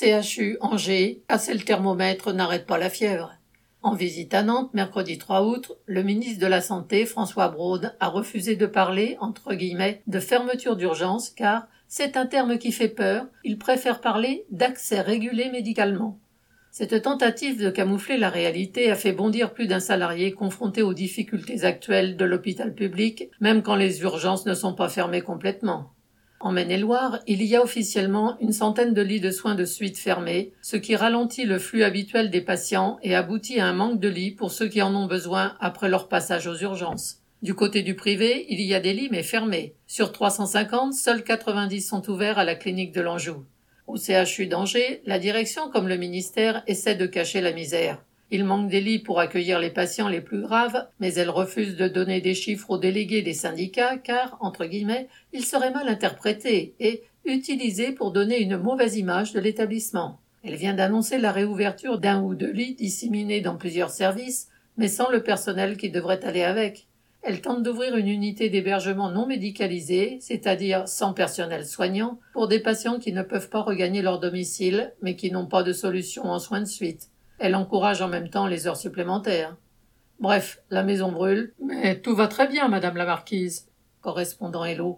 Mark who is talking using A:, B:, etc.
A: CHU Angers, casser le thermomètre n'arrête pas la fièvre. En visite à Nantes, mercredi 3 août, le ministre de la Santé, François Braud, a refusé de parler, entre guillemets, de fermeture d'urgence car c'est un terme qui fait peur, il préfère parler d'accès régulé médicalement. Cette tentative de camoufler la réalité a fait bondir plus d'un salarié confronté aux difficultés actuelles de l'hôpital public, même quand les urgences ne sont pas fermées complètement. En Maine-et-Loire, il y a officiellement une centaine de lits de soins de suite fermés, ce qui ralentit le flux habituel des patients et aboutit à un manque de lits pour ceux qui en ont besoin après leur passage aux urgences. Du côté du privé, il y a des lits mais fermés. Sur 350, seuls 90 sont ouverts à la clinique de l'Anjou. Au CHU d'Angers, la direction comme le ministère essaie de cacher la misère. Il manque des lits pour accueillir les patients les plus graves, mais elle refuse de donner des chiffres aux délégués des syndicats car, entre guillemets, ils seraient mal interprétés et utilisés pour donner une mauvaise image de l'établissement. Elle vient d'annoncer la réouverture d'un ou deux lits disséminés dans plusieurs services, mais sans le personnel qui devrait aller avec. Elle tente d'ouvrir une unité d'hébergement non médicalisée, c'est-à-dire sans personnel soignant, pour des patients qui ne peuvent pas regagner leur domicile, mais qui n'ont pas de solution en soins de suite. Elle encourage en même temps les heures supplémentaires. Bref, la maison brûle, mais tout va très bien, madame la marquise. Correspondant Hello.